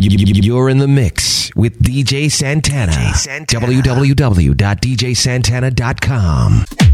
You're in the mix with DJ Santana. DJ Santana. www.djsantana.com.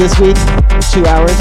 this week. Two hours,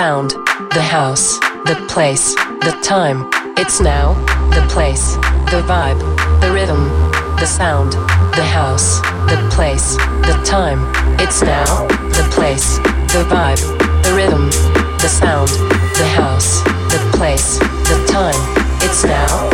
sound, the house, the place, the time. It's now the place, the vibe, the rhythm, the sound, the house, the place, the time. It's now the place, the vibe, the rhythm, the sound, the house, the place, the time. It's now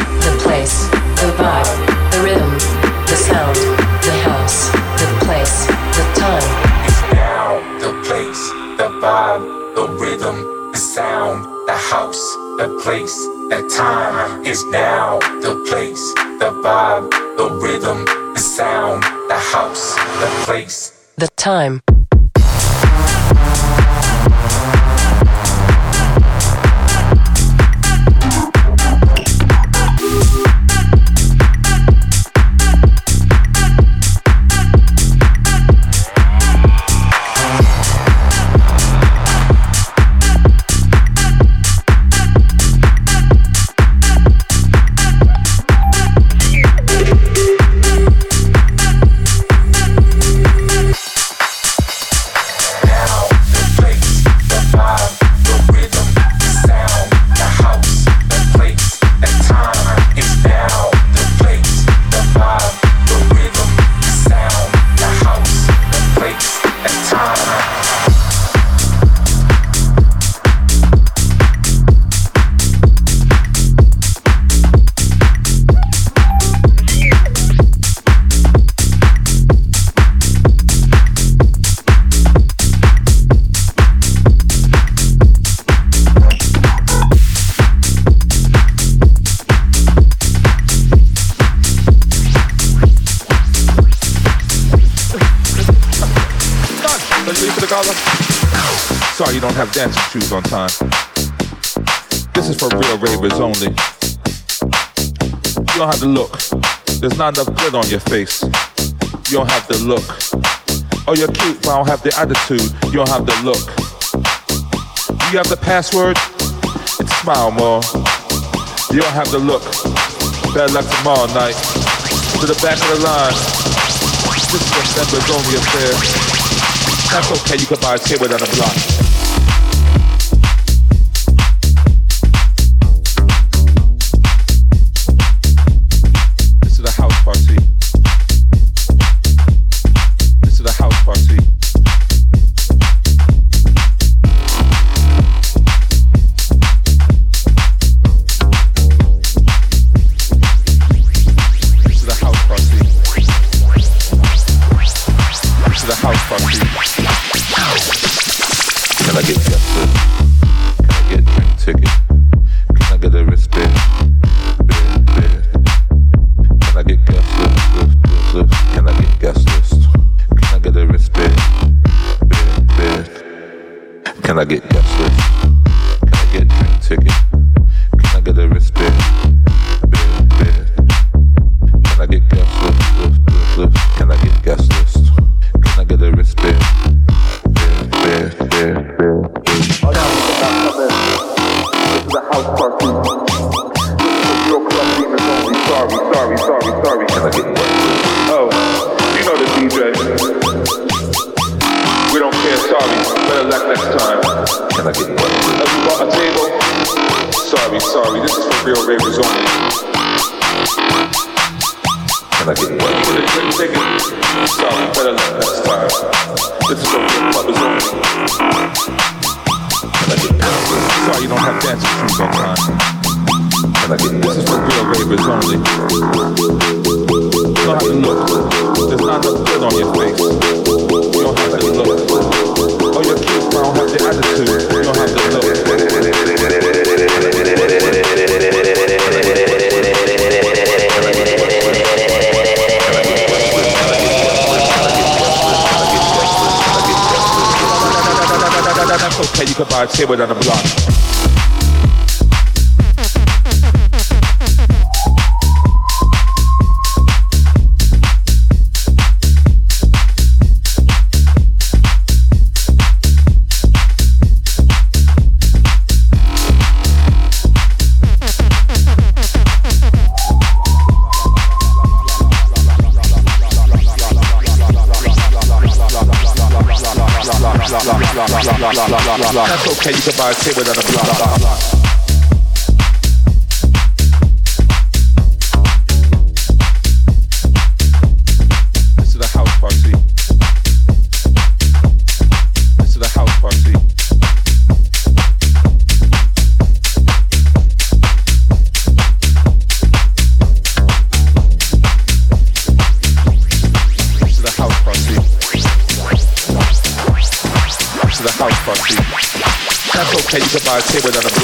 Is now the place, the vibe, the rhythm, the sound, the house, the place, the time. Shoes on time. This is for real ravers only. You don't have to look. There's not enough glitter on your face. You don't have to look. Oh, you're cute, but I don't have the attitude. You don't have to look. You have the password? It's smile more. You don't have to look. Better luck tomorrow night. To the back of the line. This is a members only affair. That's okay, you can buy a table down the block. en table on the block. Okay, you can buy a table down a block. okay, you can buy a table down the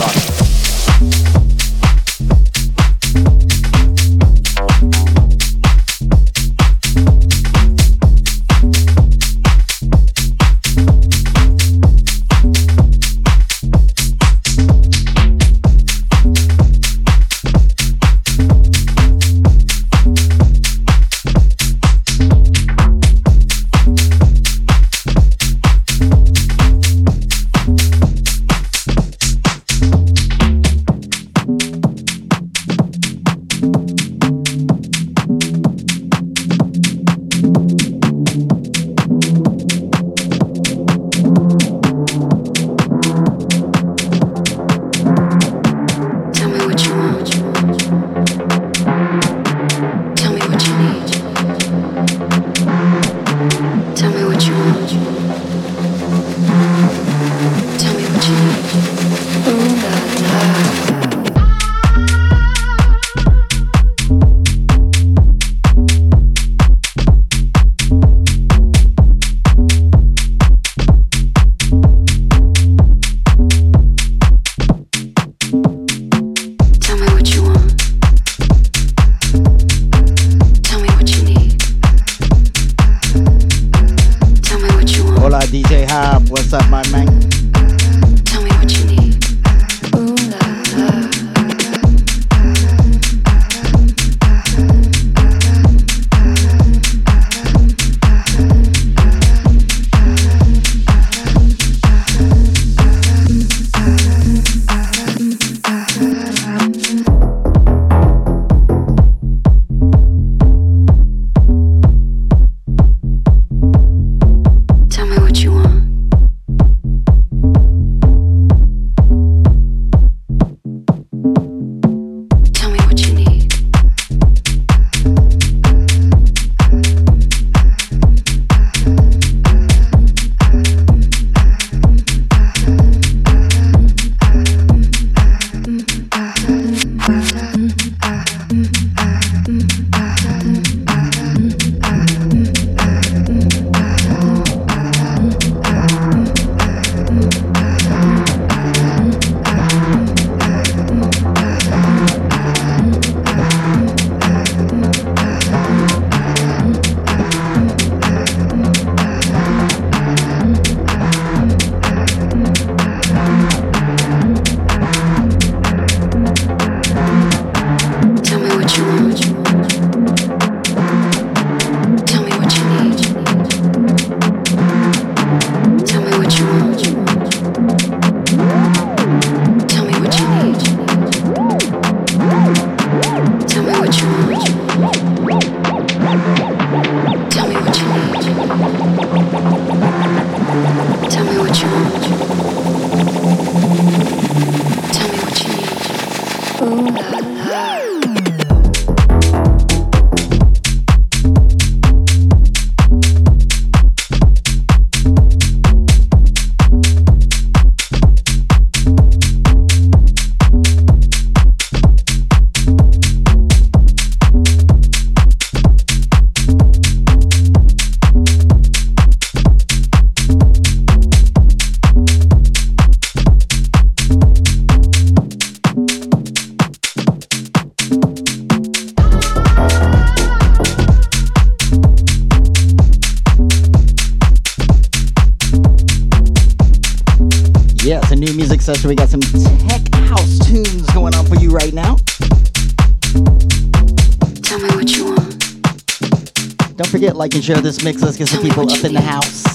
share this mix. Let's get some people up in the house.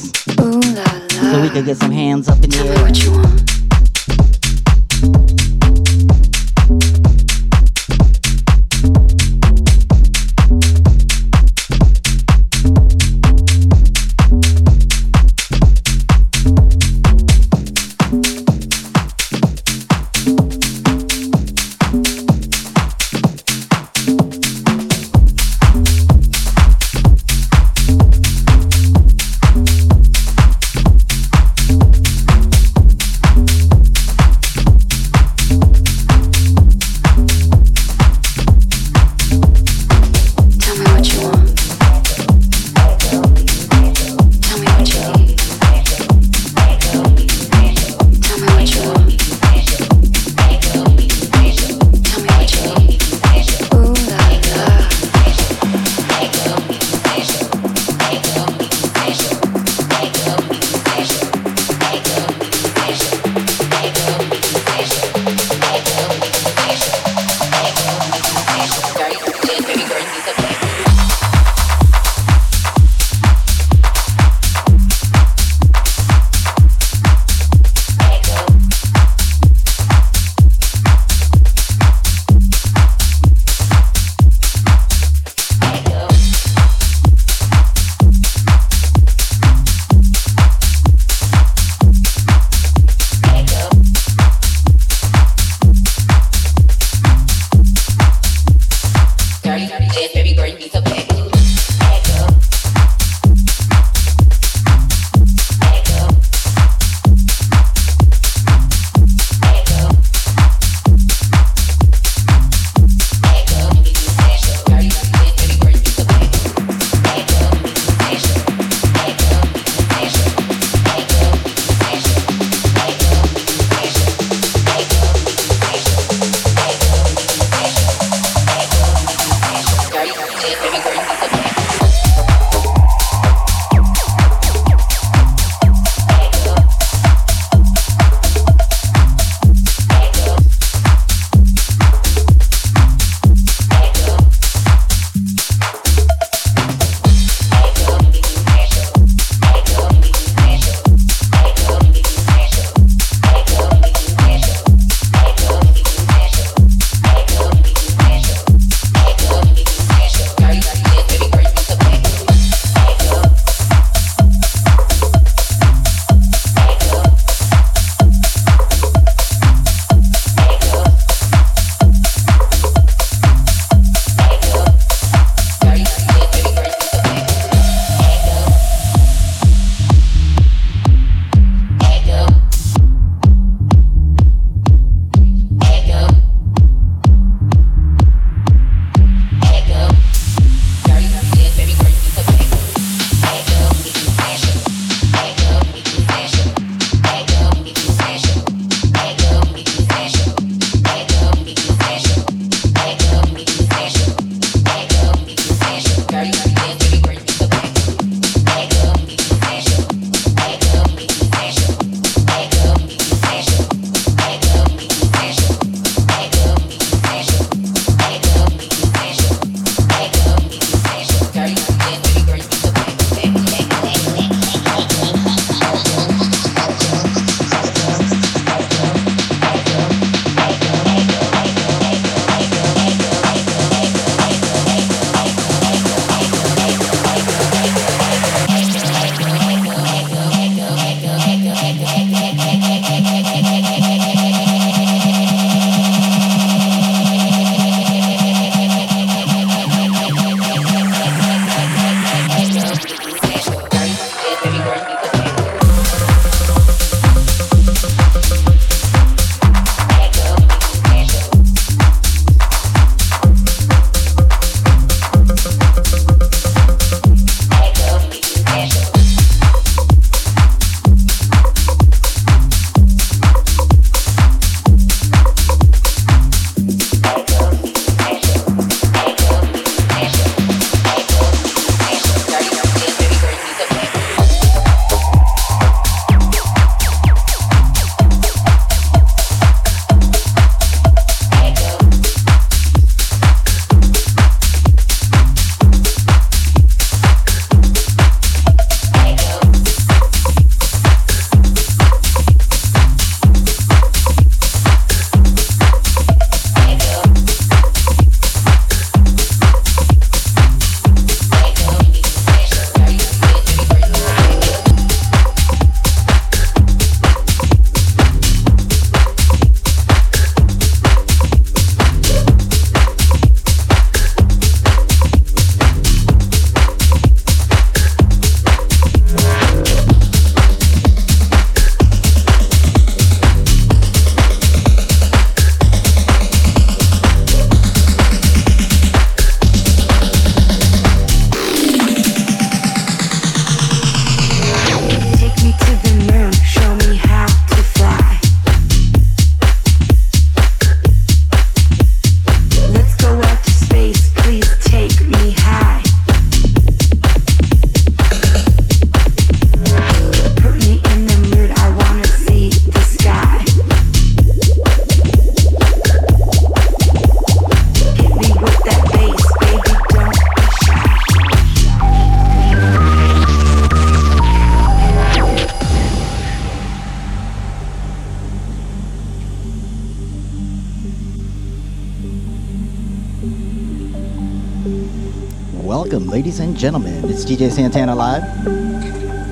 DJ Santana Live.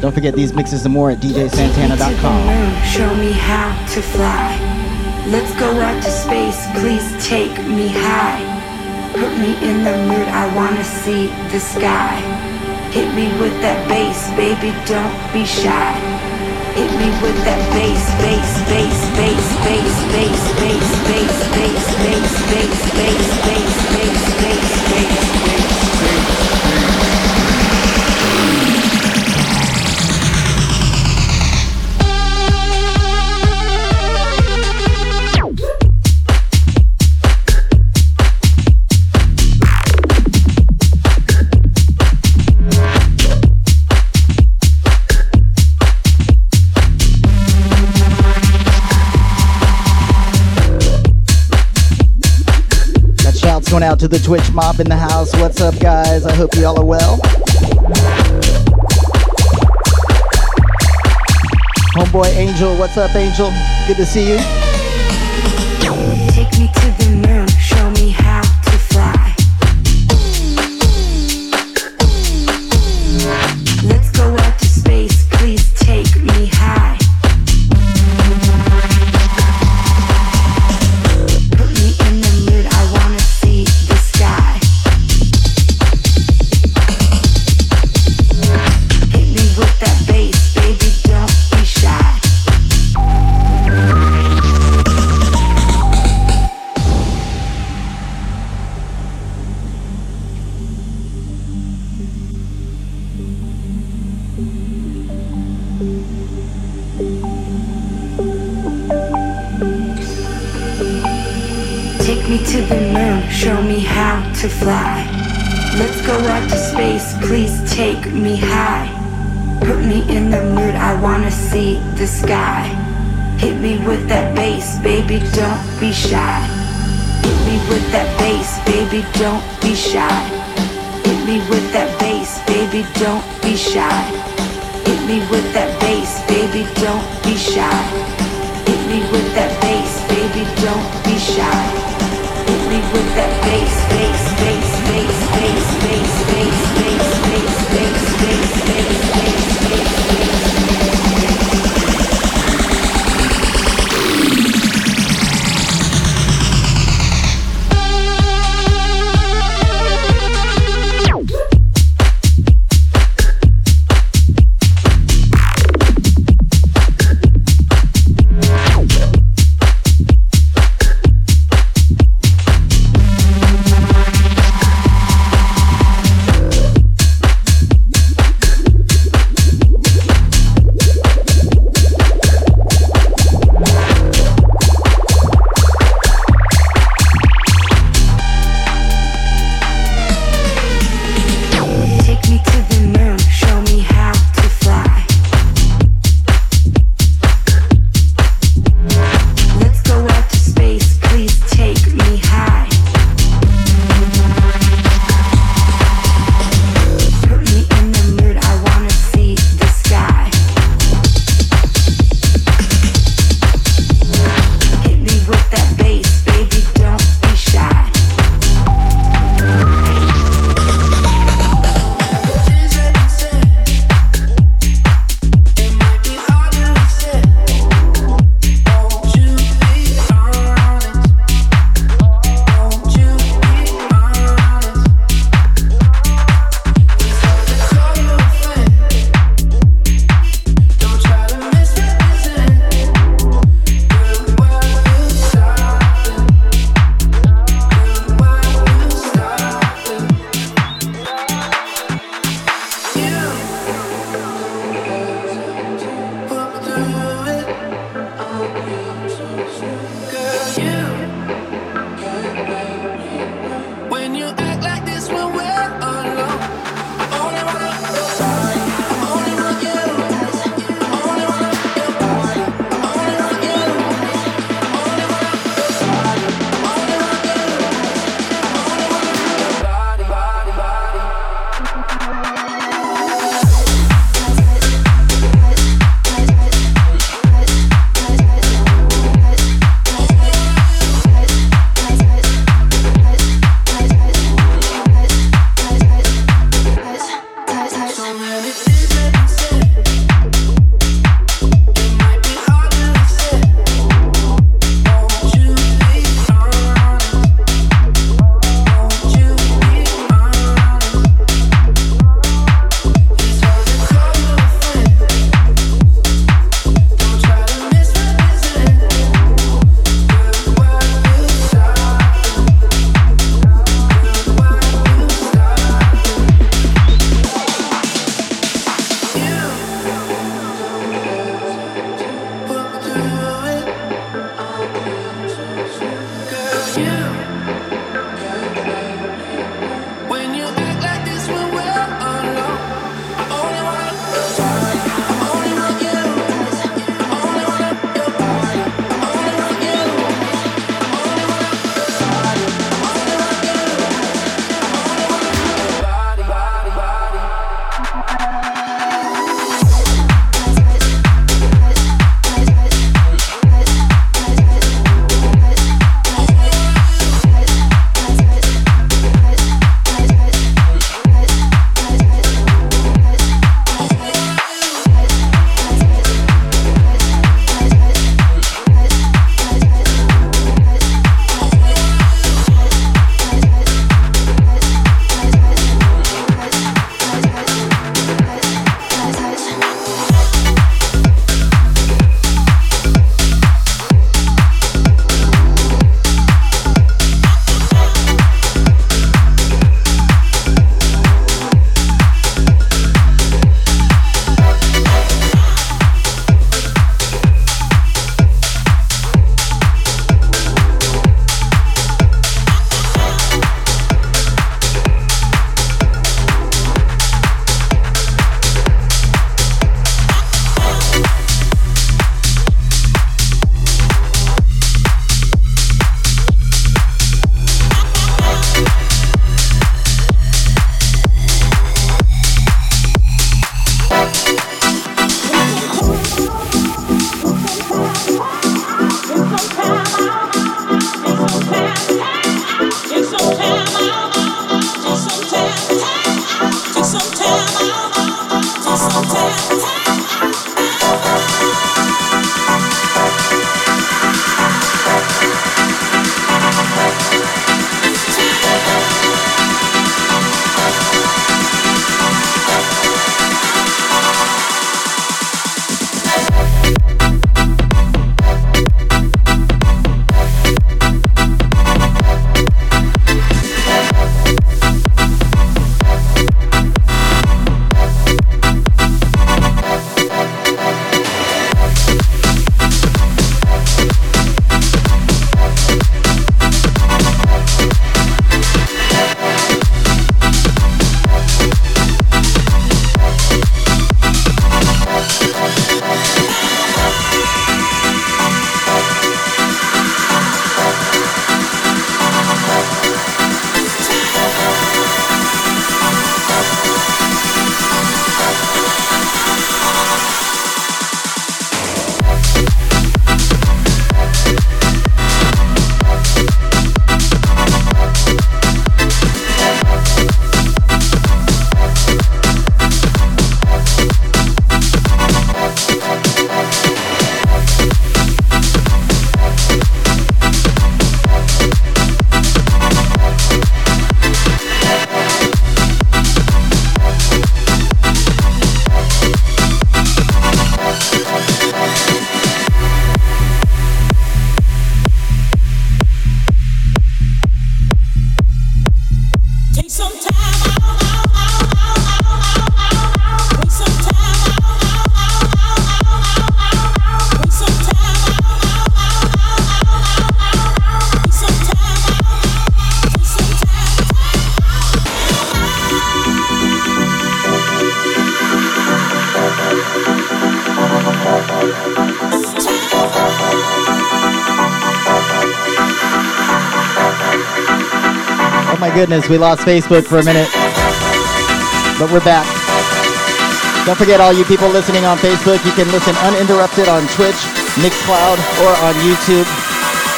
Don't forget these mixes and more at djsantana.com. Show me how to fly. Let's go out to space, please take me high. Put me in the mood, I wanna see the sky. Hit me with that bass, baby, don't be shy. Hit me with that bass, bass, bass, bass, bass, bass, bass, bass, bass, bass, bass, bass, bass, bass, bass, bass. That out to the Twitch mob in the house. What's up, guys? I hope you all are well. Homeboy Angel, what's up, Angel? Good to see you. Take me high. Put me in the mood, I wanna see the sky. Hit me with that bass, baby, don't be shy. Hit me with that bass, baby, don't be shy. Hit me with that bass, baby, don't be shy. Hit me with that bass, baby, don't be shy. Hit me with that bass, baby, don't be shy. Hit me with that bass, bass, Oh my goodness, we lost Facebook for a minute, but we're back. Don't forget, all you people listening on Facebook, you can listen uninterrupted on Twitch, Mixcloud, or on YouTube.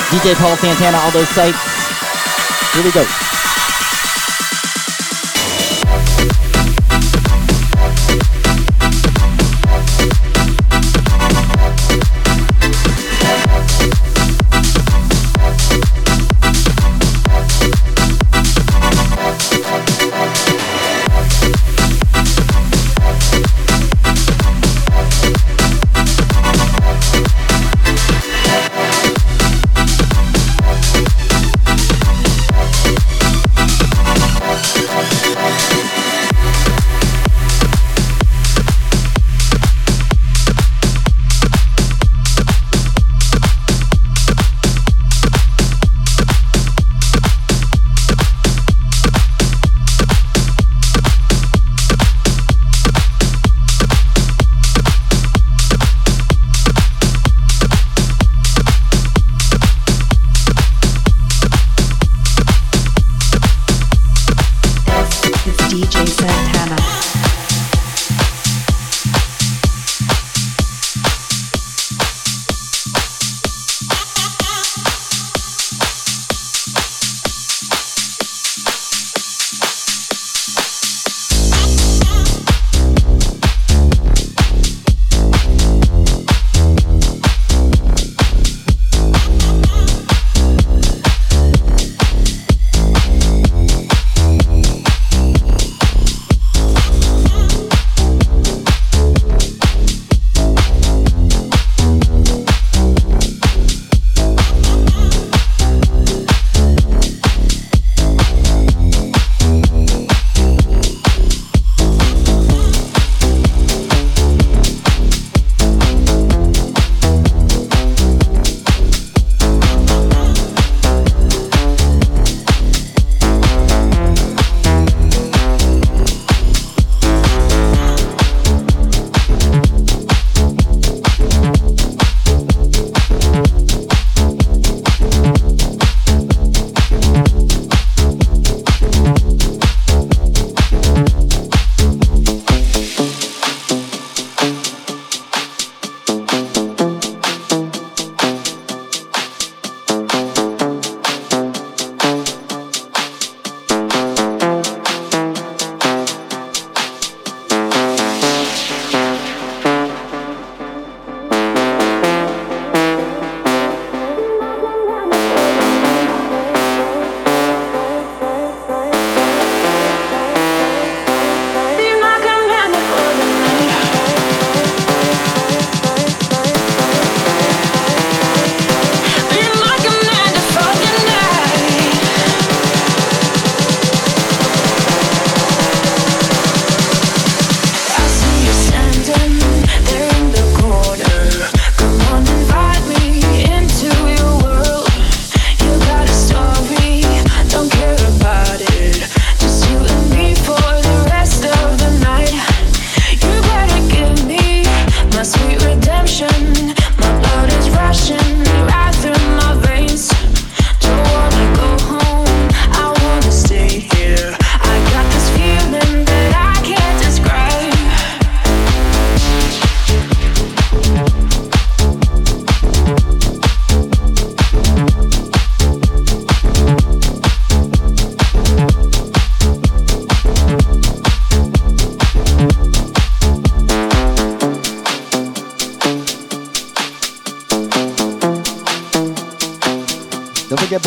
DJ Paul Santana, all those sites. Here we go.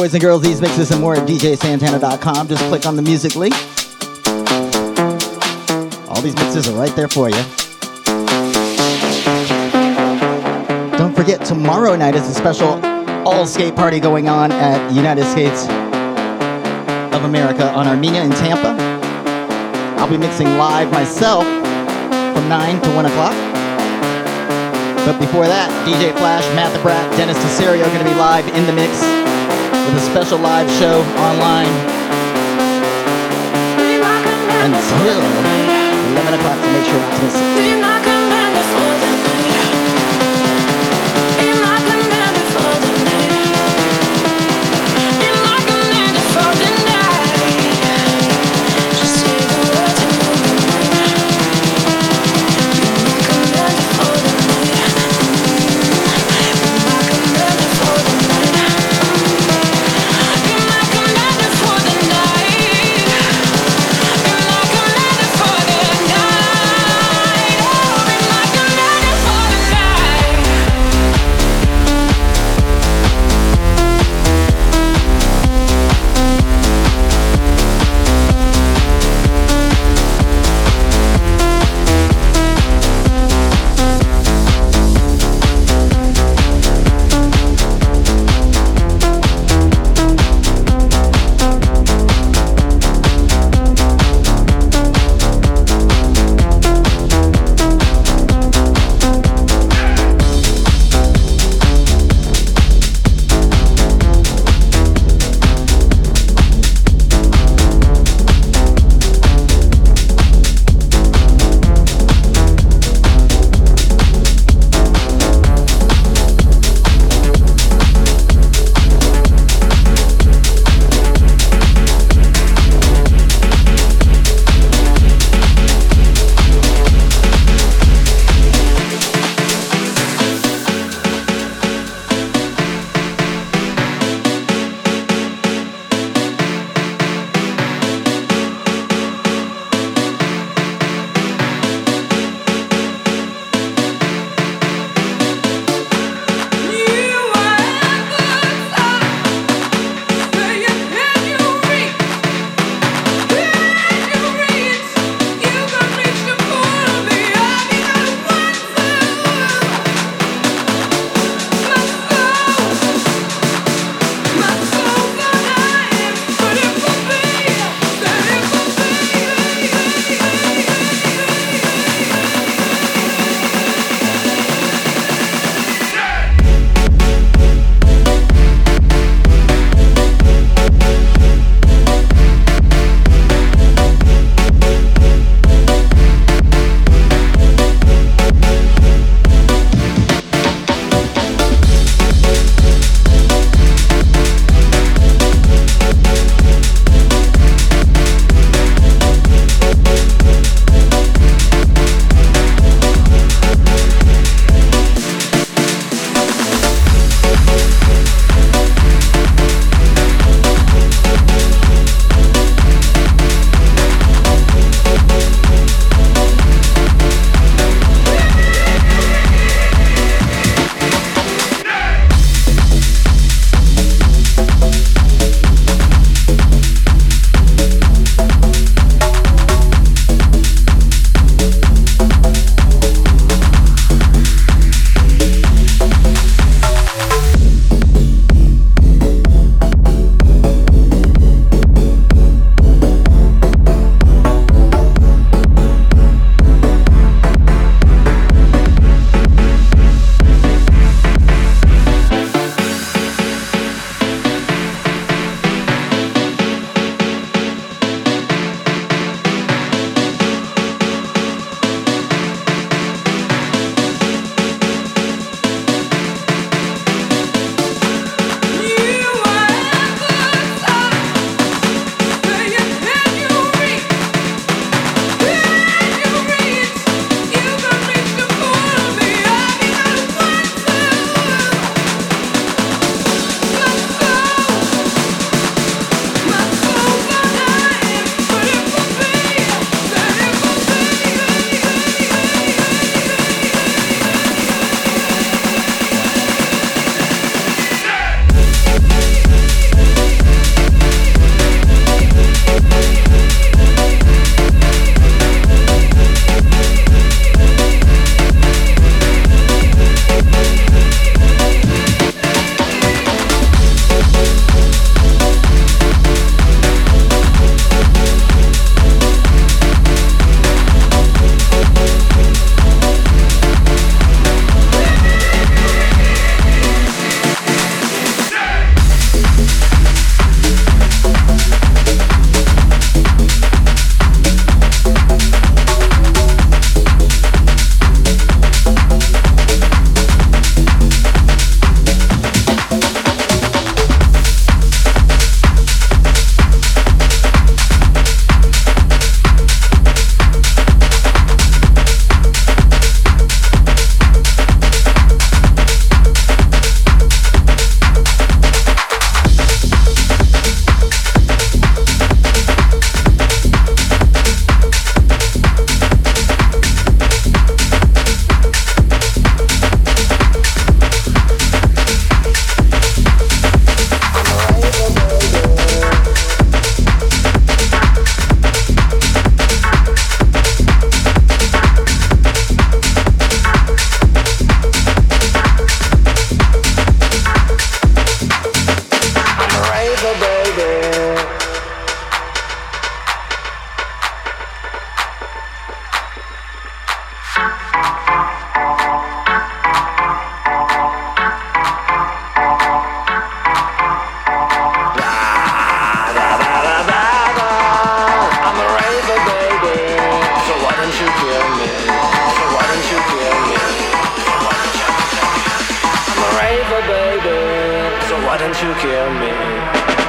Boys and girls, these mixes and more at djsantana.com. Just click on the music link. All these mixes are right there for you. Don't forget, tomorrow night is a special all skate party going on at United Skates of America on Armenia in Tampa. I'll be mixing live myself from 9 to 1 o'clock. But before that, DJ Flash, Matt the Brat, Dennis Tesario are going to be live in the mix with a special live show online until 11 o'clock, to make sure not to miss it. Hvordan du gør med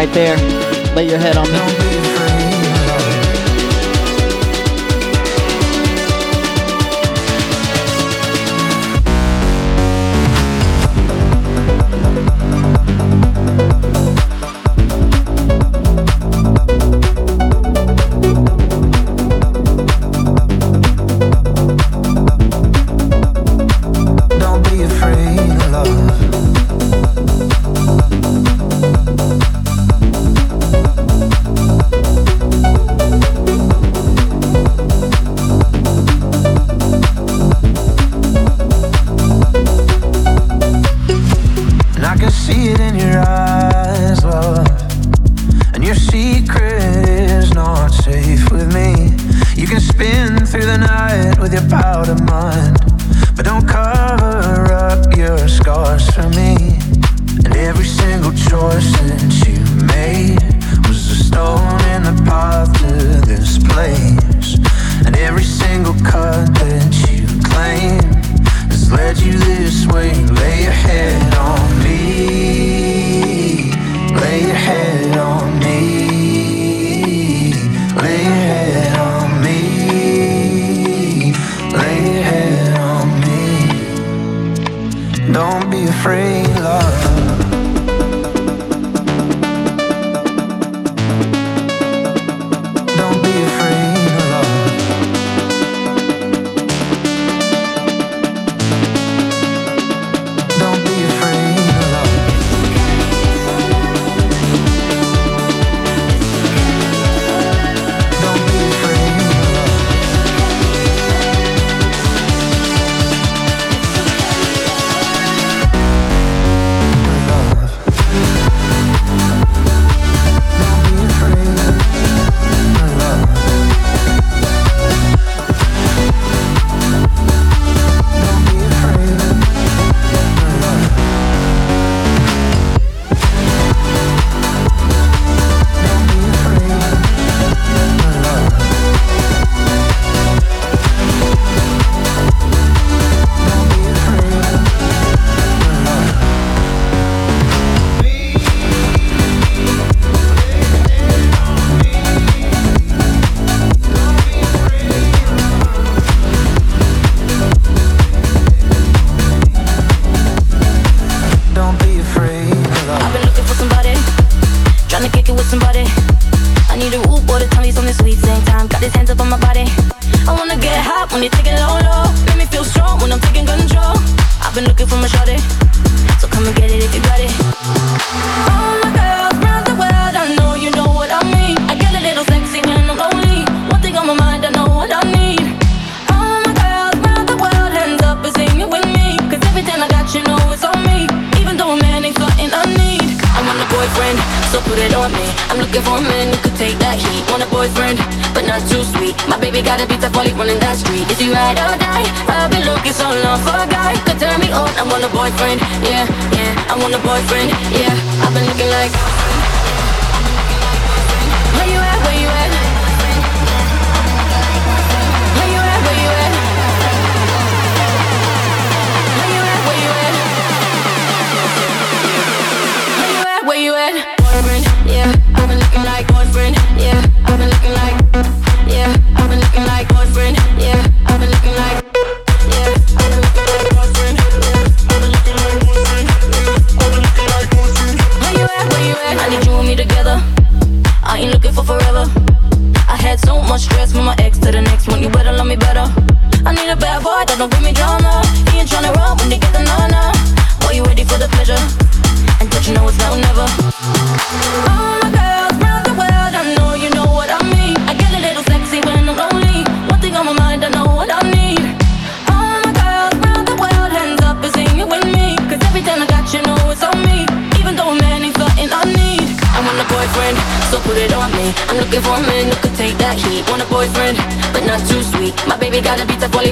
right there. Shawty gotta beat the bully running that street. Is he ride or die? I've been looking so long for a guy could turn me on. I want a boyfriend, yeah, yeah. I want a boyfriend, yeah. I've been looking like. Don't give me drama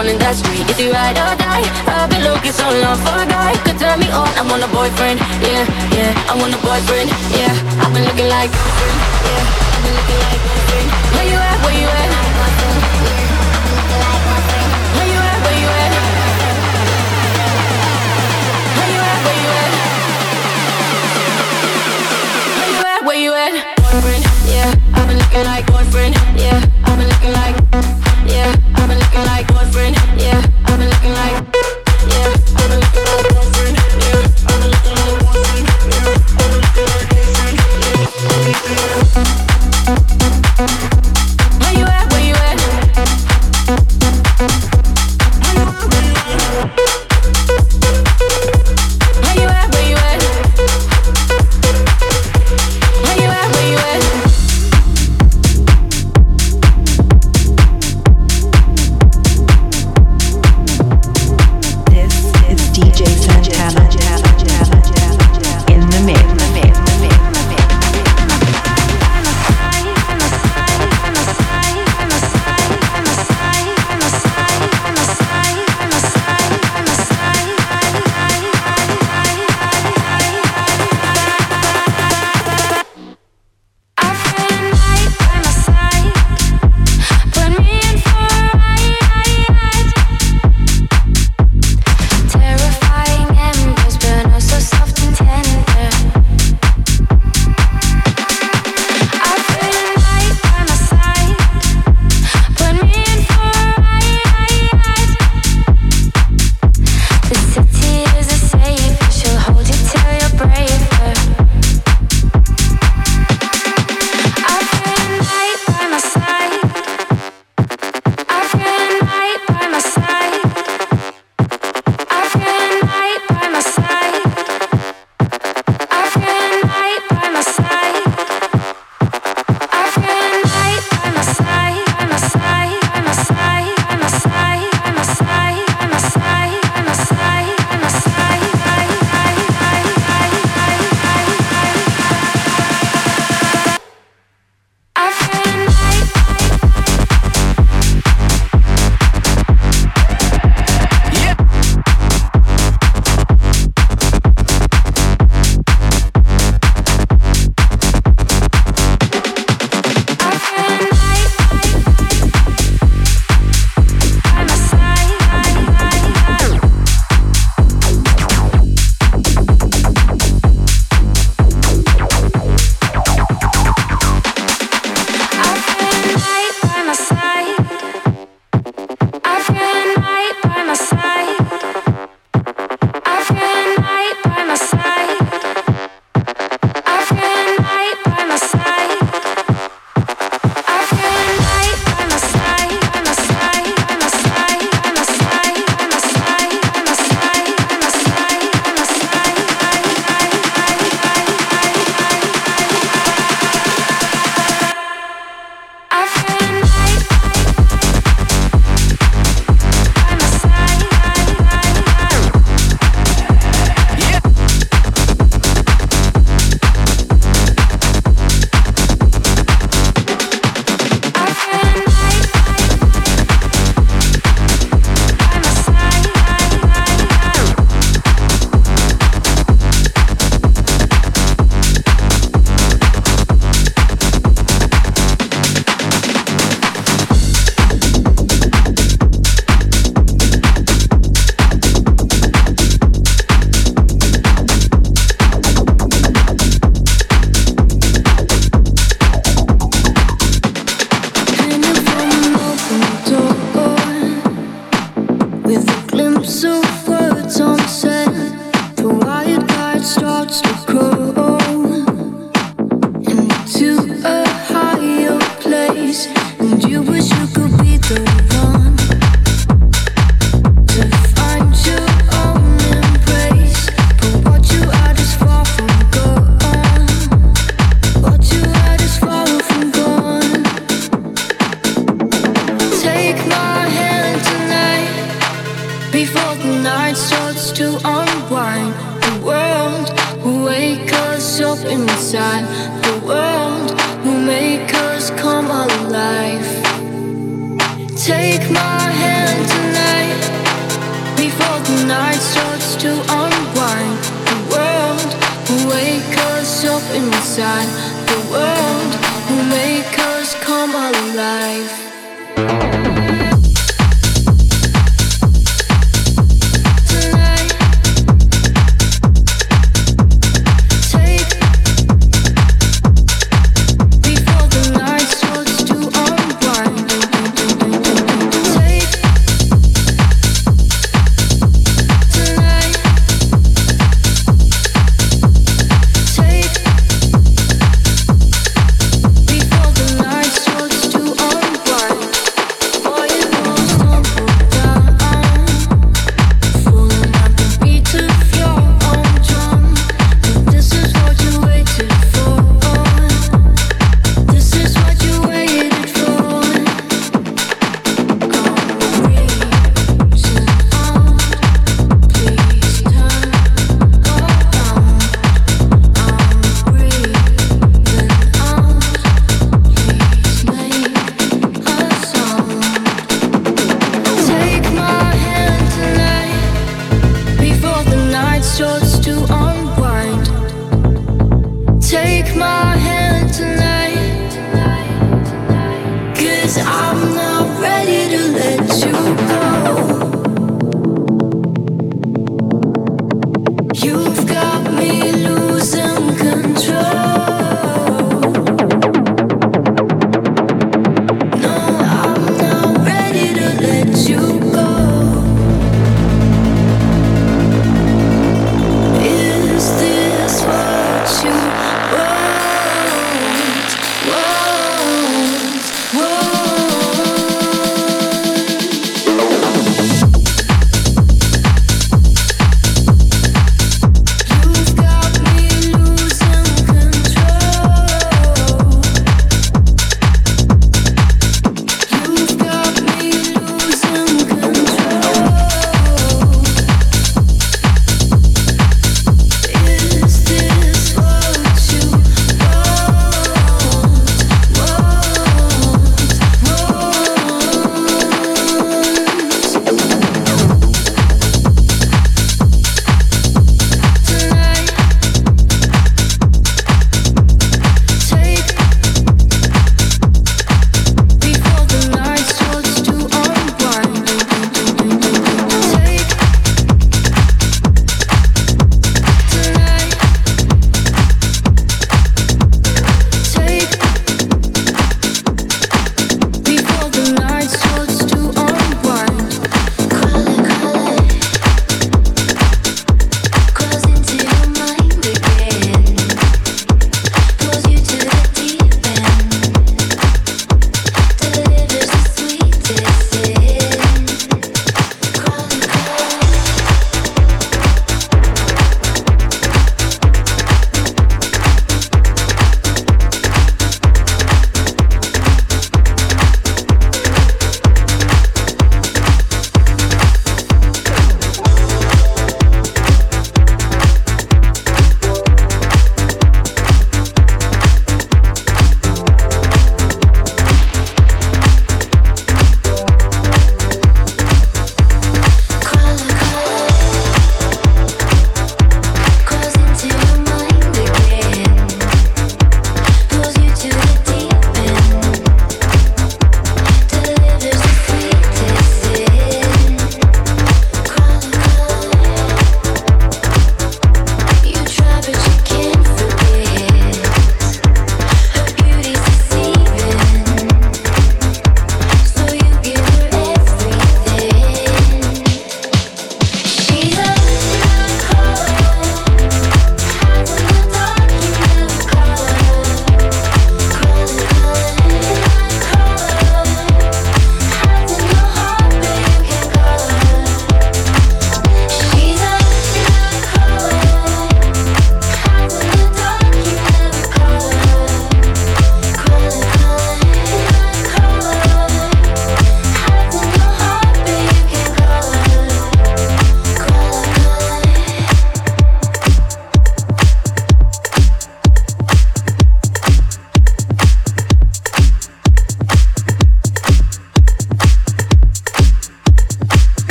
running that street. Is he ride or die? I've been looking so long for a guy could turn me on. I want a boyfriend, yeah, yeah. I want a boyfriend, yeah. I've been looking like boyfriend, yeah. I've been looking like boyfriend. Where you at? Where you at? Where you at? Boyfriend, yeah. I've been looking like boyfriend, yeah like boyfriend, yeah.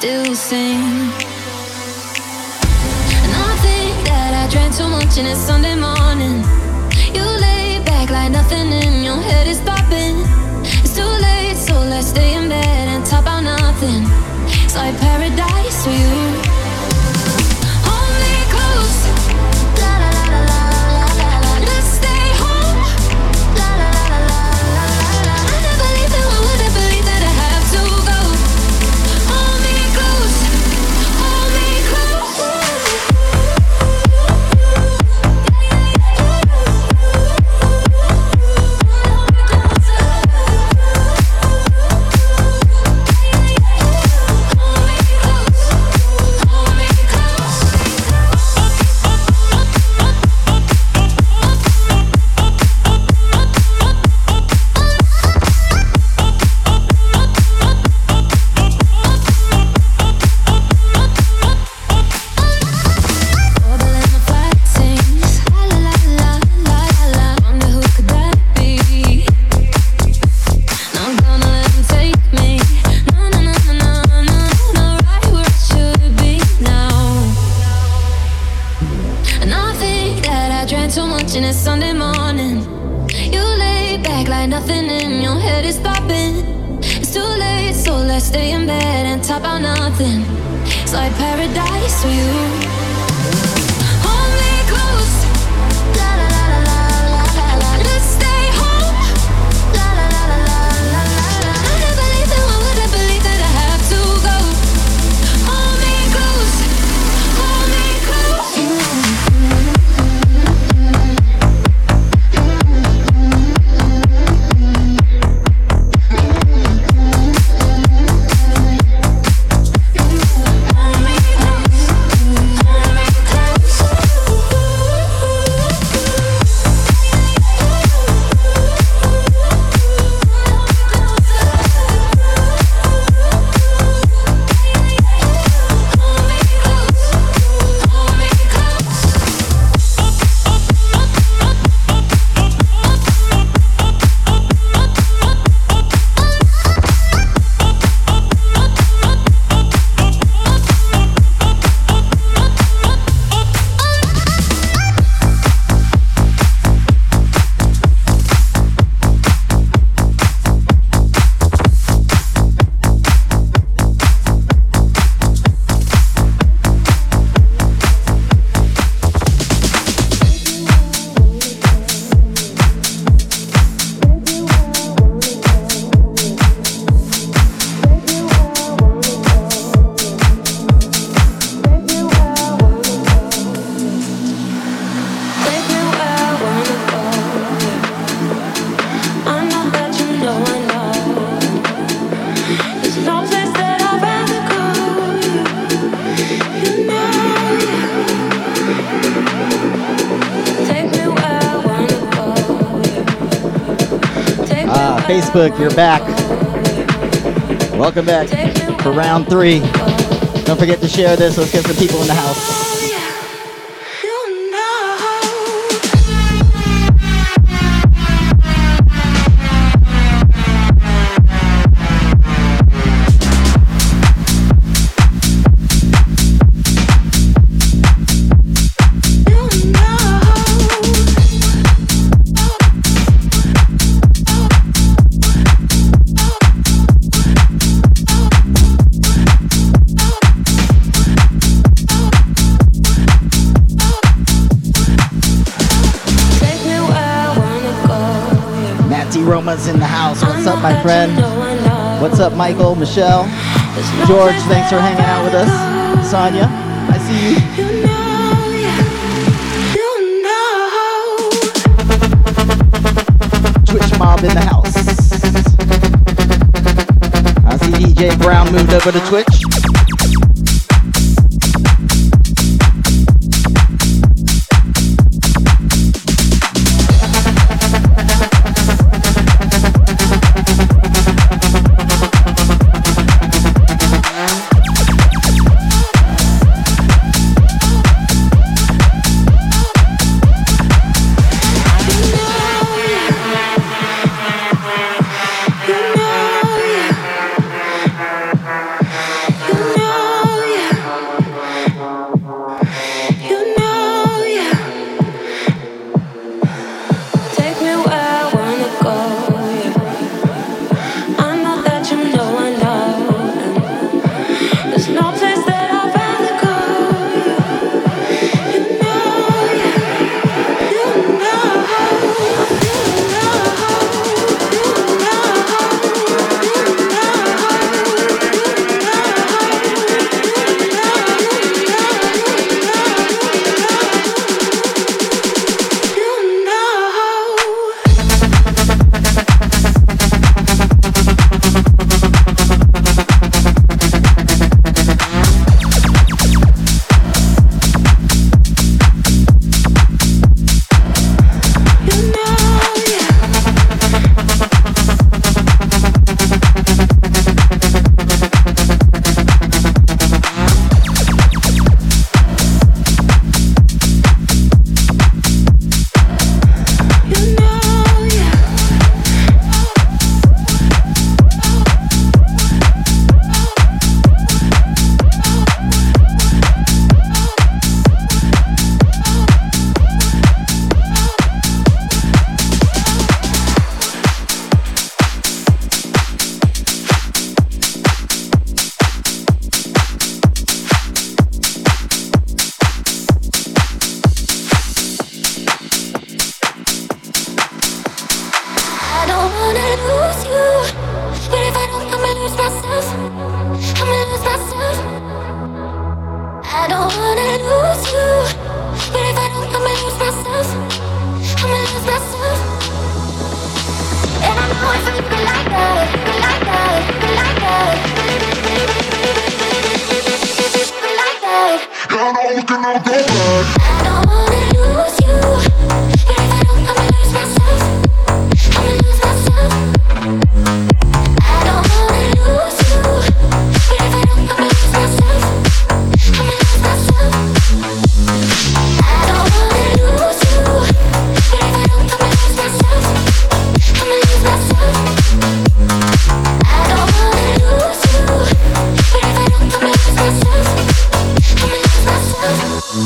Still sing. And I think that I drank too much and it's Sunday morning. You lay back like nothing in your head is stopping. It's too late, so let's stay in bed and talk about nothing. It's like paradise for you. Facebook, you're back. Welcome back for round three. Don't forget to share this. Let's get some people in the house. Up, Michael, Michelle, George? Thanks for hanging out with us. Sonia, I see you. Twitch mob in the house. I see DJ Brown moved over to Twitch.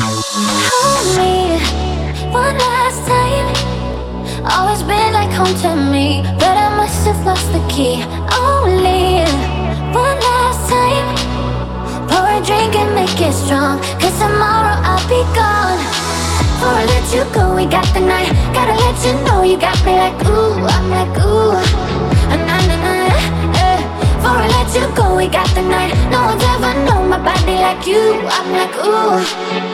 Hold me one last time. Always been like home to me, but I must have lost the key. Only one last time. Pour a drink and make it tomorrow I'll be gone. Before I let you go, we got the night. Gotta let you know you got me like ooh, I'm like ooh. Na na na. Before I let you go, we got the night. No one's ever known my body like you. I'm like ooh.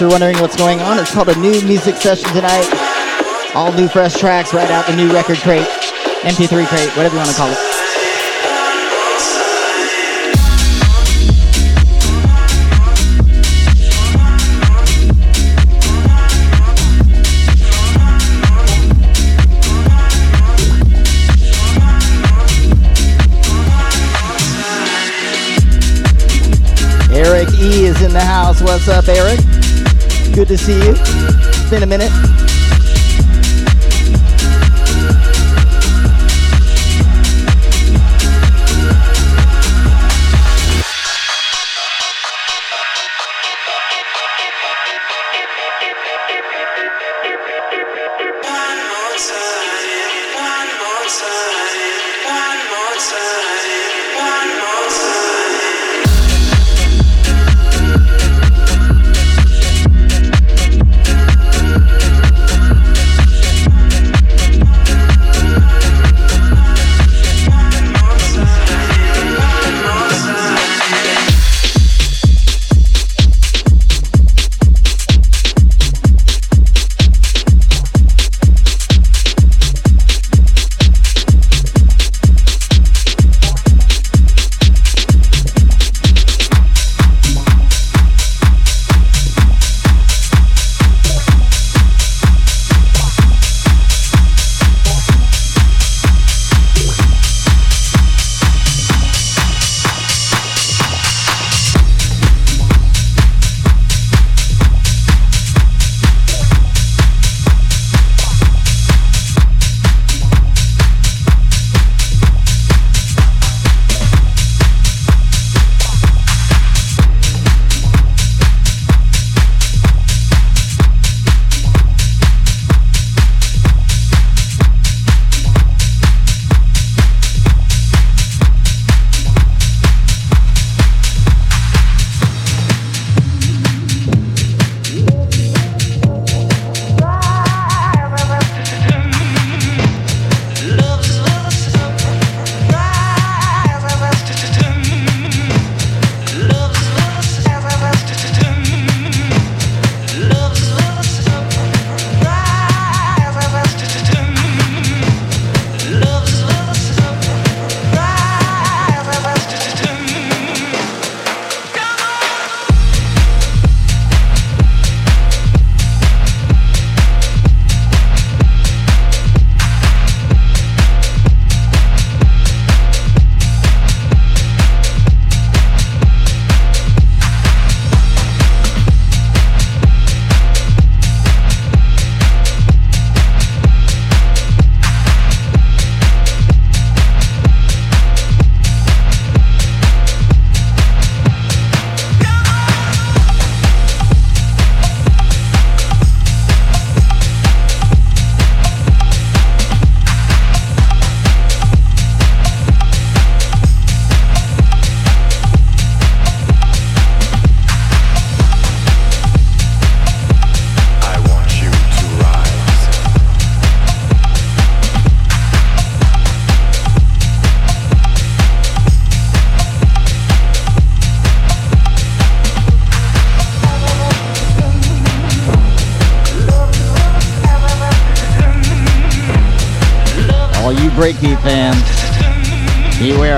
you're wondering what's going on, it's called a new music session tonight. All new fresh tracks right out the new record crate, MP3 crate, whatever you want to call it. Eric E is in the house. What's up, Eric? Good to see you. It's been a minute.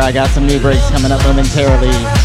I got some new breaks coming up momentarily.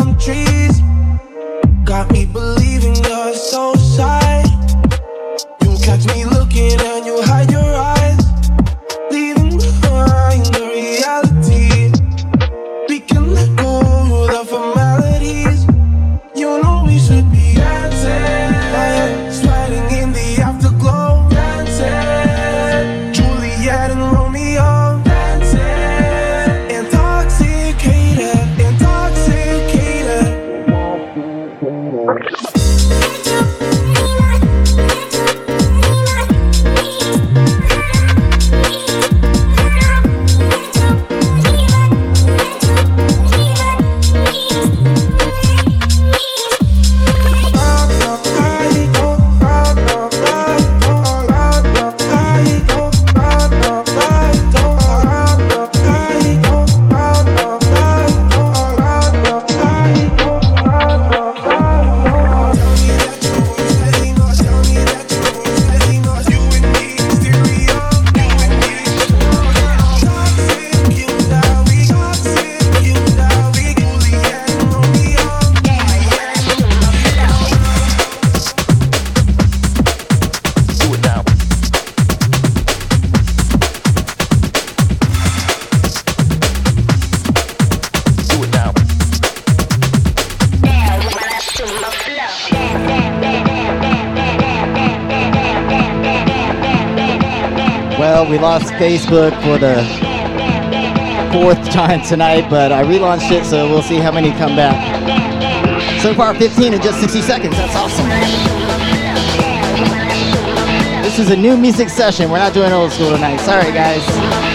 Palm trees. Got me believing for the fourth time tonight, but I relaunched it, so we'll see how many come back. So far, 15 in just 60 seconds. That's awesome. This is a new music session. We're not doing old school tonight. Sorry, guys.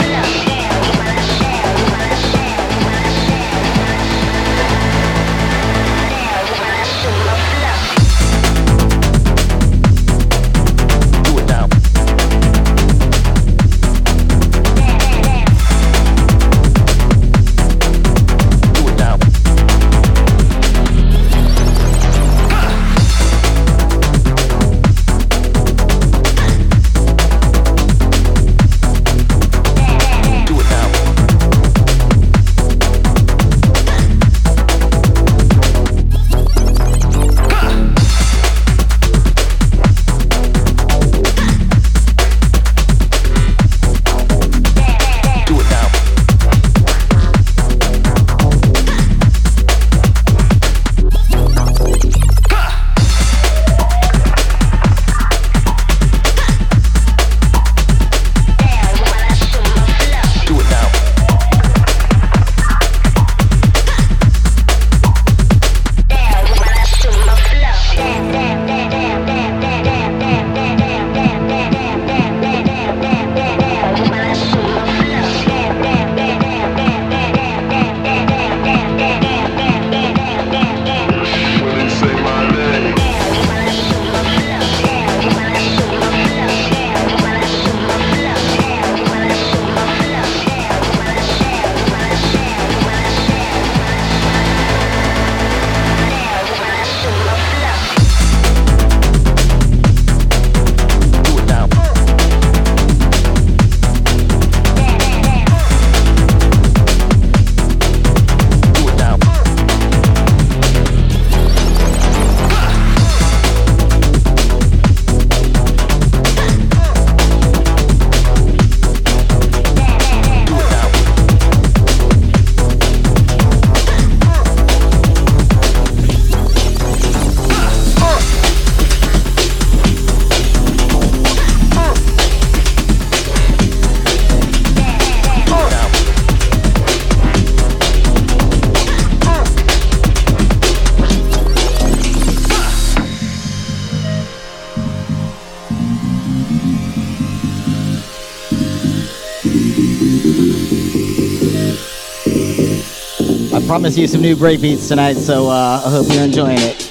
Promise you some new breakbeats tonight, so uh, I hope you're enjoying it.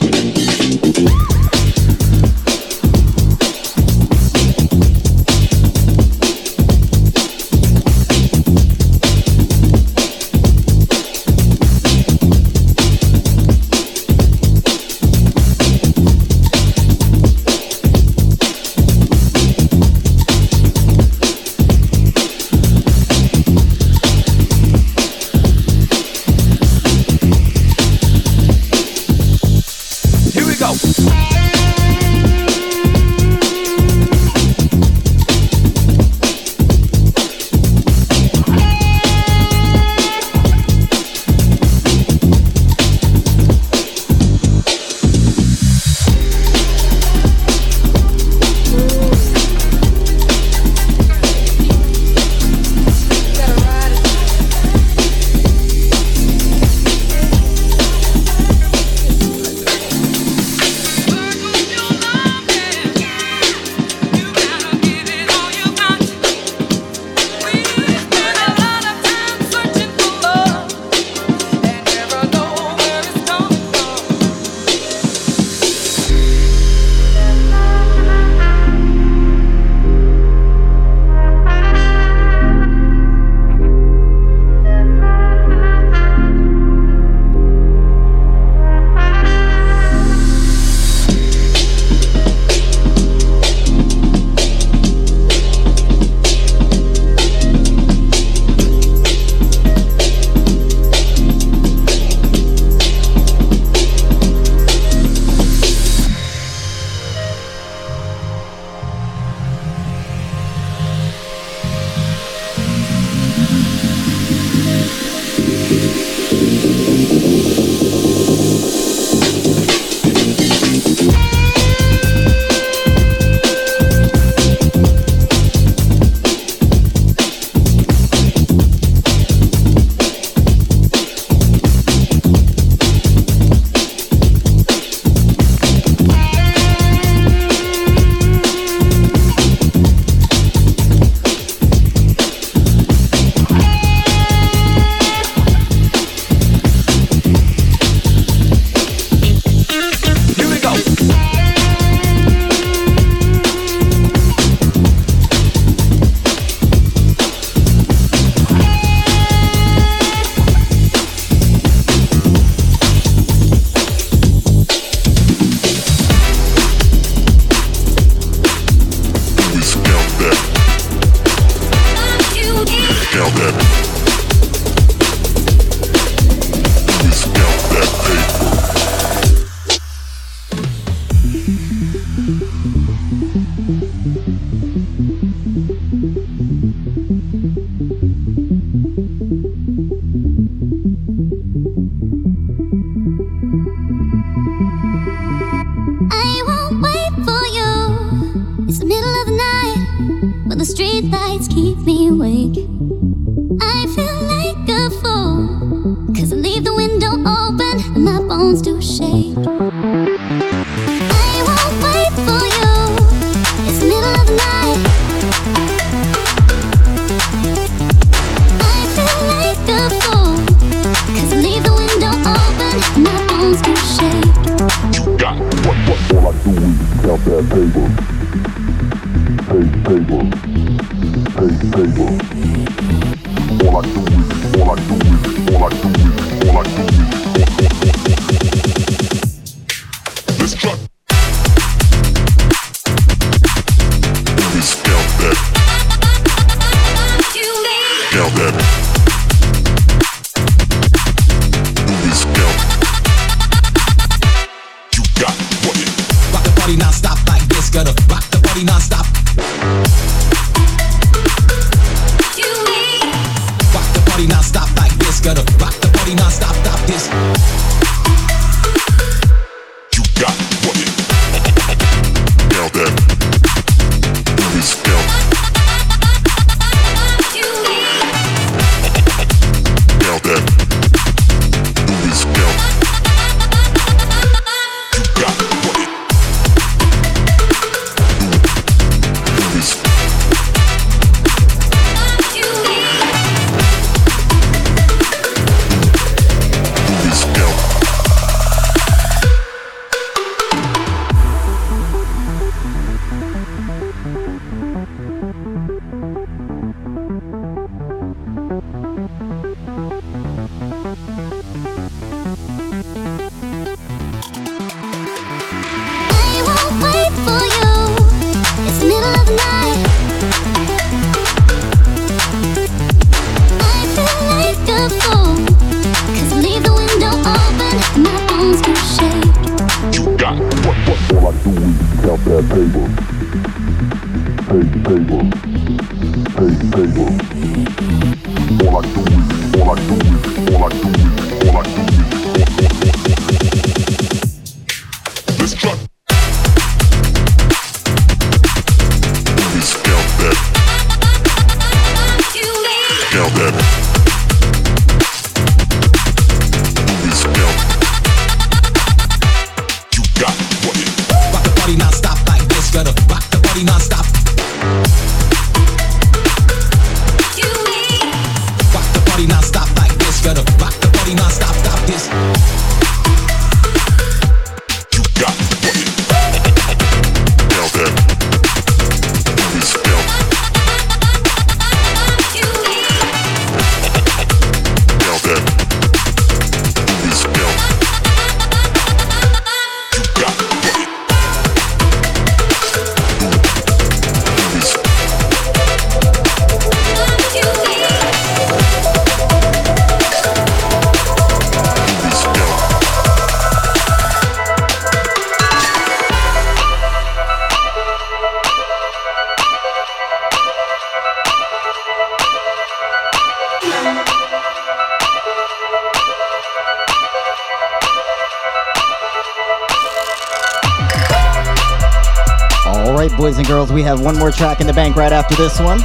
Boys and girls, we have one more track in the bank right after this one.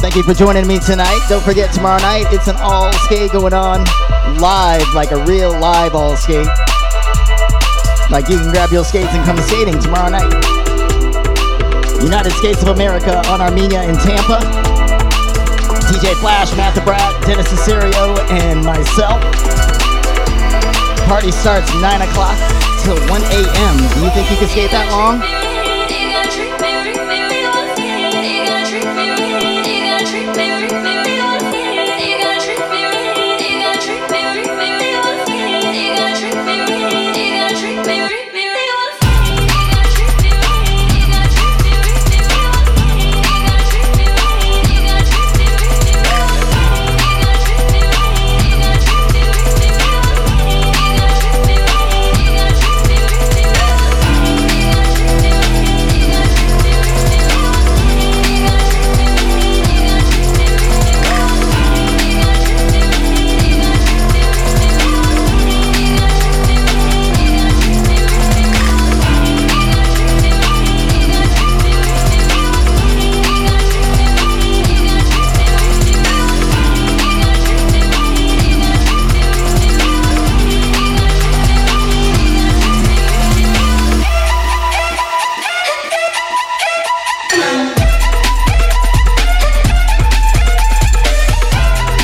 Thank you for joining me tonight. Don't forget, tomorrow night it's an all skate going on live, like a real live all skate. Like you can grab your skates and come skating tomorrow night. United Skates of America on Armenia in Tampa. DJ Flash, Matt the Brat, Dennis Cesario, and myself. Party starts 9 o'clock till 1 a.m. Do you think you can skate that long?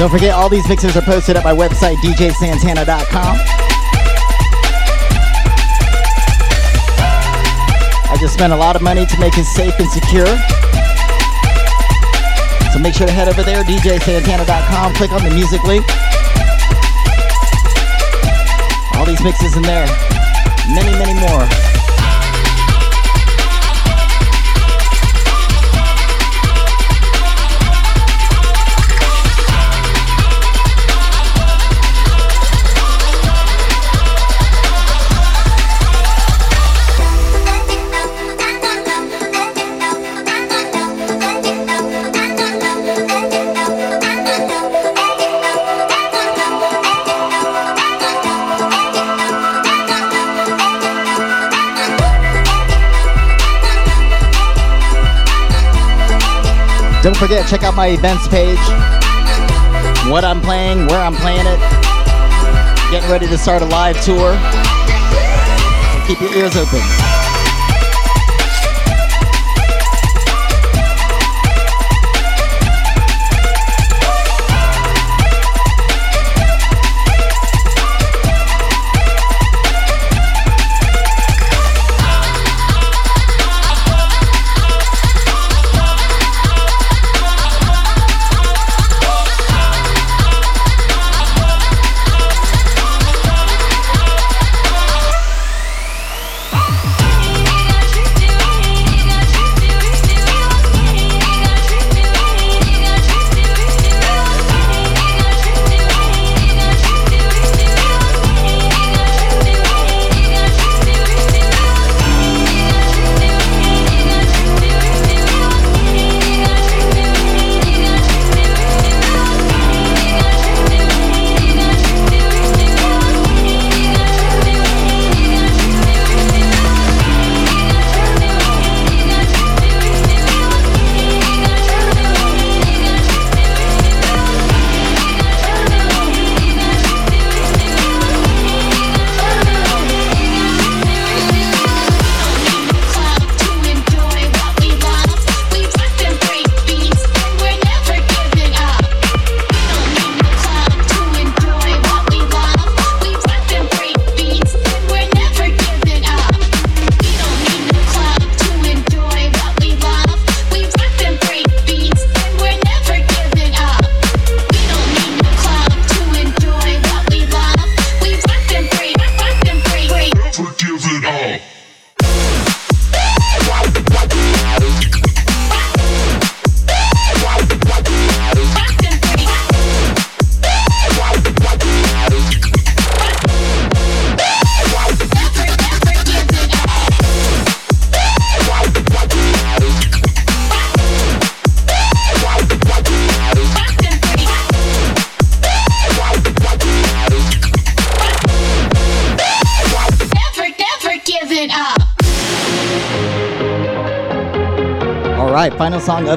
Don't forget, all these mixes are posted at my website, djsantana.com. I just spent a lot of money to make it safe and secure. So make sure to head over there, djsantana.com, click on the music link. All these mixes in there. Many, many more. Don't forget, check out my events page. What I'm playing, where I'm playing it. Getting ready to start a live tour. Keep your ears open.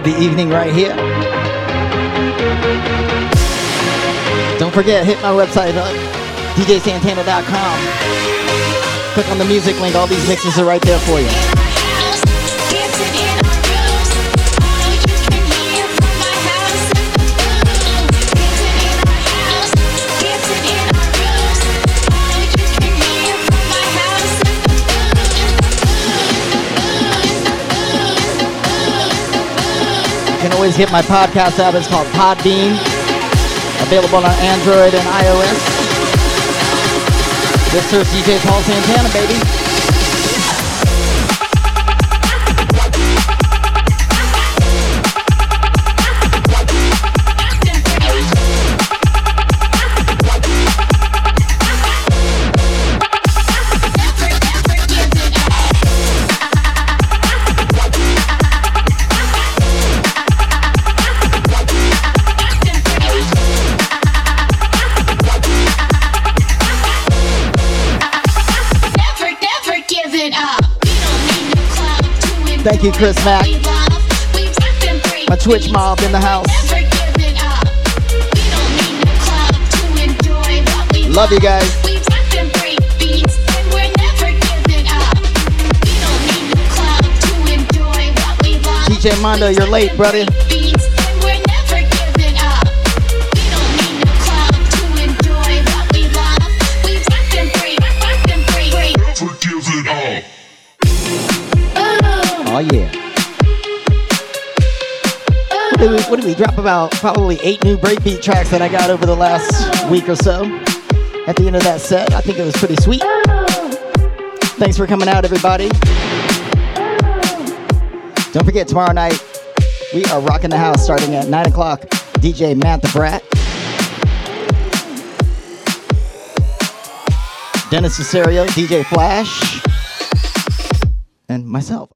The evening right here. Don't forget, hit my website up, djsantana.com. Click on the music link, all these mixes are right there for you. Can always hit my podcast app. It's called Podbean. Available on Android and iOS. This is DJ Paul Santana, baby. Thank you, Chris Mack. My Twitch mob in the house. Love you guys. DJ Mondo, you're late, brother. What did, we, drop about? Probably eight new breakbeat tracks that I got over the last week or so. At the end of that set, I think it was pretty sweet. Thanks for coming out, everybody. Don't forget tomorrow night we are rocking the house starting at nine o'clock. DJ Matt the Brat. Dennis Cesario, DJ Flash, and myself.